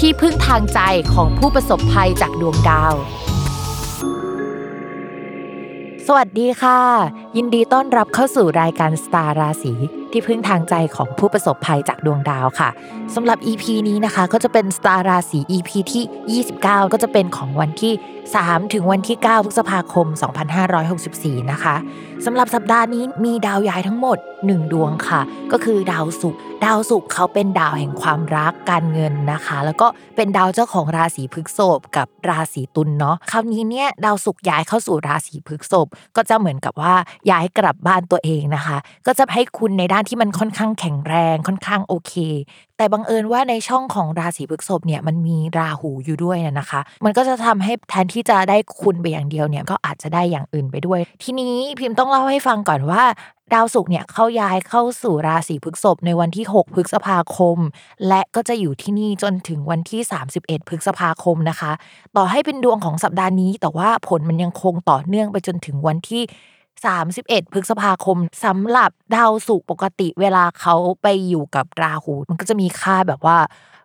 ที่พึ่งทางใจของผู้ประสบภัยจากดวงดาว สวัสดีค่ะ ยินดีต้อนรับเข้าสู่รายการสตาร์ราศีที่พึ่งทางใจของผู้ประสบภัยจากดวงดาวค่ะสำหรับ EP นี้นะคะก็จะเป็นสตาร์ราศี EP ที่ 29 ก็จะเป็นของวันที่ 3 ถึงวันที่ 9 พฤษภาคม 2564 นะคะสำหรับสัปดาห์นี้มีดาวย้ายทั้งหมด 1 ดวงค่ะ ก็คือดาวศุกร์ ดาวศุกร์เขาเป็นดาวแห่งความรักการเงินนะคะ แล้วก็เป็นดาวเจ้าของราศีพฤษภกับราศีตุลเนาะคราวนี้เนี่ยดาวศุกร์ย้ายเข้าสู่ราศีพฤษภก็จะเหมือนกับว่าย้ายกลับบ้านตัวเองนะคะ ก็จะให้คุณในด้านที่มันค่อนข้างแข็งแรงค่อนข้างโอเค แต่บังเอิญว่าในช่องของราศีพฤษภเนี่ยมันมีราหูอยู่ด้วยนะคะ มันก็จะทำให้แทนที่จะได้คุณไปอย่างเดียวเนี่ยก็อาจจะได้อย่างอื่นไปด้วย ทีนี้พิมพ์ต้องเล่าให้ฟังก่อนว่า ดาวศุกร์เนี่ยเข้าย้ายเข้าสู่ราศีพฤษภในวันที่ 6 พฤษภาคม และก็จะอยู่ที่นี่จนถึงวันที่ 31 พฤษภาคมนะคะ ต่อให้เป็นดวงของสัปดาห์นี้ แต่ว่าผลมันยังคงต่อเนื่องไปจนถึงวันที่ 31 พฤษภาคมสำหรับดาวศุกร์ปกติเวลาเขาไปอยู่กับราหู มันก็จะมีค่าแบบว่า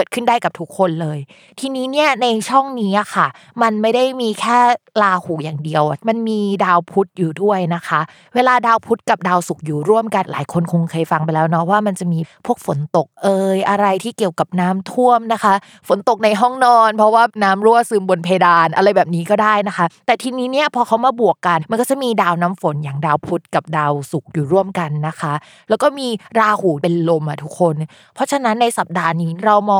กิดขึ้นได้กับทุกคนเลย ทีนี้เนี่ยในช่องนี้อะค่ะ มันไม่ได้มีแค่ราหูอย่างเดียว มันมีดาวพุธอยู่ด้วยนะคะ เวลาดาวพุธกับดาวศุกร์อยู่ร่วมกันหลายคนคงเคยฟังไปแล้วเนาะว่ามันจะมีพวกฝนตกเอ่ยอะไรที่เกี่ยวกับน้ำท่วมนะคะ ฝนตกในห้องนอน เพราะว่าน้ำรั่วซึมบนเพดานอะไรแบบนี้ก็ได้นะคะ แต่ทีนี้เนี่ยพอเขามาบวกกัน มันก็จะมีดาวน้ำฝนอย่างดาวพุธกับดาวศุกร์อยู่ร่วมกันนะคะ แล้วก็มีราหูเป็นลมอะทุกคน เพราะฉะนั้นในสัปดาห์นี้เรามอง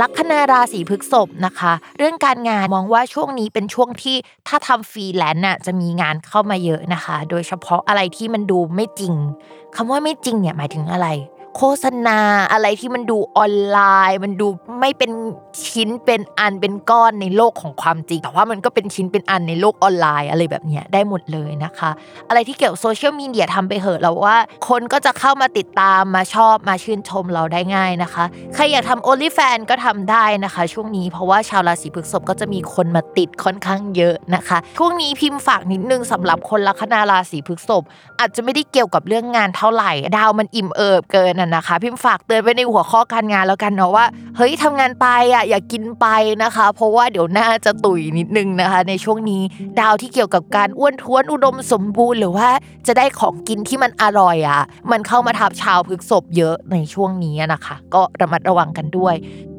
ลัคนาราศีพฤษภนะคะ เรื่องการงานมองว่าช่วงนี้เป็นช่วงที่ถ้าทำฟรีแลนซ์น่ะจะมีงานเข้ามาเยอะนะคะ โดยเฉพาะอะไรที่มันดูไม่จริงคำว่าไม่จริงเนี่ยหมายถึงอะไร โฆษณาอะไรที่มันดูออนไลน์ มันดูไม่เป็นชิ้นเป็นอันเป็นก้อนในโลกของความจริง แต่ว่ามันก็เป็นชิ้นเป็นอันในโลกออนไลน์อะไรแบบนี้ได้หมดเลยนะคะ อะไรที่เกี่ยวกับโซเชียลมีเดียทำไปเหอะแล้วว่า คนก็จะเข้ามาติดตามมาชอบมาชื่นชมเราได้ง่ายนะคะใครอยากทำ only fan ก็ทำได้นะคะ ช่วงนี้เพราะว่าชาวราศีพฤษภก็จะมีคนมาติดค่อนข้างเยอะนะคะช่วงนี้พิมพ์ฝากนิดนึงสำหรับคนลัคนาราศีพฤษภอาจจะไม่ได้เกี่ยวกับเรื่องงานเท่าไหร่ดาวมันอิ่มเอิบเกินนะอะนะคะ พิมพ์ฝากเตือนไว้ในหัวข้อการงานแล้วกันเนาะว่าเฮ้ยทำงานไปอะอย่ากินไปนะคะ เพราะว่าเดี๋ยวหน้าจะตุยนิดนึงนะคะ ในช่วงนี้ดาวที่เกี่ยวกับการอ้วนท้วนอุดมสมบูรณ์หรือว่าจะได้ของกินที่มันอร่อยอะ มันเข้ามาทับชาวพฤกษบเยอะในช่วงนี้นะคะ ก็ระมัดระวังกันด้วย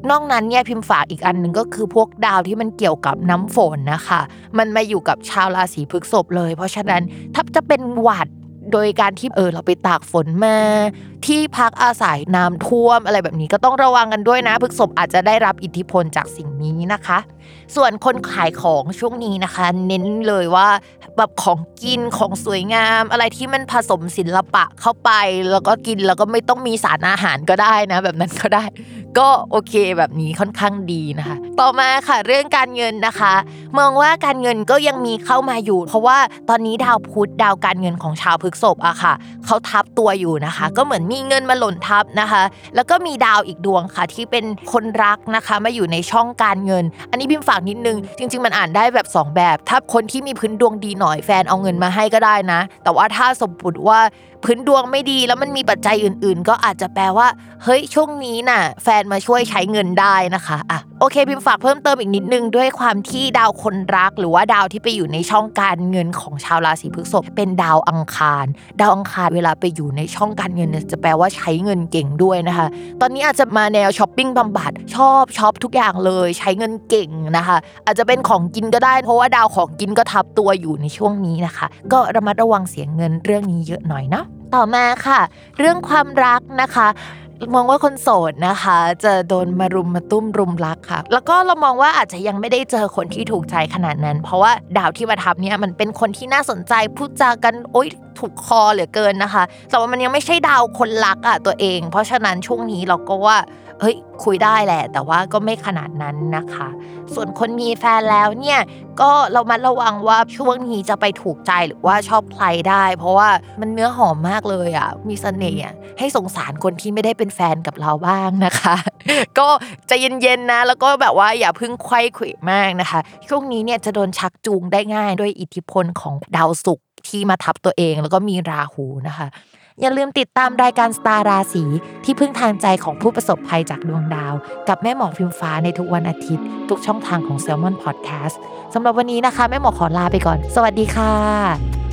นอกนั้นเนี่ยพิมพ์ฝากอีกอันหนึ่งก็คือพวกดาวที่มันเกี่ยวกับน้ำฝนนะคะ มันมาอยู่กับชาวราศีพฤกษภเลย เพราะฉะนั้นถ้าจะเป็นหวัด โดยการที่เออเราไปตากฝนมา ที่พักอาศัยน้ำท่วมอะไรแบบนี้ก็ต้องระวังกันด้วยนะพฤกษภอาจจะได้รับอิทธิพลจากสิ่งนี้นะคะ ส่วนคนขายของช่วงนี้นะคะ เน้นเลยว่าแบบของกินของสวยงาม อะไรที่มันผสมศิลปะเข้าไป แล้วก็กินแล้วก็ไม่ต้องมีสารอาหารก็ได้นะ แบบนั้นก็ได้ ก็โอเคแบบนี้ค่อนข้างดีนะคะ ต่อมาค่ะเรื่องการเงินนะคะ มองว่าการเงินก็ยังมีเข้ามาอยู่ เพราะว่าตอนนี้ดาวพุธดาวการเงินของชาวพฤกษภอะค่ะเขาทับตัวอยู่นะคะ ก็เหมือนมีเงินมาหล่นทับนะคะ แล้วก็มีดาวอีกดวงค่ะ ที่เป็นคนรักนะคะมาอยู่ในช่องการเงิน อันนี้พิมพ์ฝากนิดนึง จริง ๆ มันอ่านได้แบบ 2 แบบ ถ้าคนที่มีพื้นดวงดีหน่อยแฟนเอาเงินมาให้ก็ได้นะ แต่ว่าถ้าสมมติว่า พื้นดวงไม่ดีแล้วมันมีปัจจัยอื่น ๆ ก็อาจจะแปลว่า เฮ้ยช่วงนี้น่ะ แฟนมาช่วยใช้เงินได้นะคะอะโอเคพิมฝากเพิ่มเติมอีกนิดนึงด้วยความที่ดาวคนรัก หรือว่าดาวที่ไปอยู่ในช่องการเงินของชาวราศีพฤษภเป็นดาวอังคาร ดาวอังคารเวลาไปอยู่ในช่องการเงินเนี่ยจะแปลว่าใช้เงินเก่งด้วยนะคะ ตอนนี้อาจจะมาแนวช้อปปิ้งบำบัดชอบช็อปทุกอย่างเลยใช้เงินเก่งนะคะ อาจจะเป็นของกินก็ได้ เพราะว่าดาวของกินก็ทับตัวอยู่ในช่วงนี้นะคะ ก็ระมัดระวังเสียเงินเรื่องนี้เยอะหน่อยเนาะต่อมาค่ะ เรื่องความรักนะคะมองว่าคนโสดนะคะ จะโดนมารุมมาตุ้มรุมรักค่ะ แล้วก็เรามองว่าอาจจะยังไม่ได้เจอคนที่ถูกใจขนาดนั้น เพราะว่าดาวที่มาทับเนี่ยมันเป็นคนที่น่าสนใจพูดจากันโอ๊ยถูกคอเหลือเกินนะคะ แต่ว่ามันยังไม่ใช่ดาวคนรักอะตัวเอง เพราะฉะนั้นช่วงนี้เราก็ว่า เฮ้ยคุยได้แหละ แต่ว่าก็ไม่ขนาดนั้นนะคะ ส่วนคนมีแฟนแล้วเนี่ยก็เรามาระวังว่าช่วงนี้จะไปถูกใจหรือว่าชอบใครได้ เพราะว่ามันเนื้อหอมมากเลยอะมีเสน่ห์อะให้สงสารคนที่ไม่ได้เป็นแฟนกับเราบ้างนะคะ ก็ใจเย็นๆนะ แล้วก็แบบว่าอย่าพึ่งไขว้เขวมากนะคะ ช่วงนี้เนี่ยจะโดนชักจูงได้ง่ายด้วยอิทธิพลของดาวศุกร์ที่มาทับตัวเองแล้วก็มีราหูนะคะ อย่าลืมติดตามรายการสตาร์ราศีที่พึ่งทางใจของผู้ประสบภัยจากดวงดาว กับแม่หมอพิมฟ้าในทุกวันอาทิตย์ ทุกช่องทางของ s ซ l m o n Podcast สำหรับวันนี้นะคะ แม่หมอขอลาไปก่อน สวัสดีค่ะ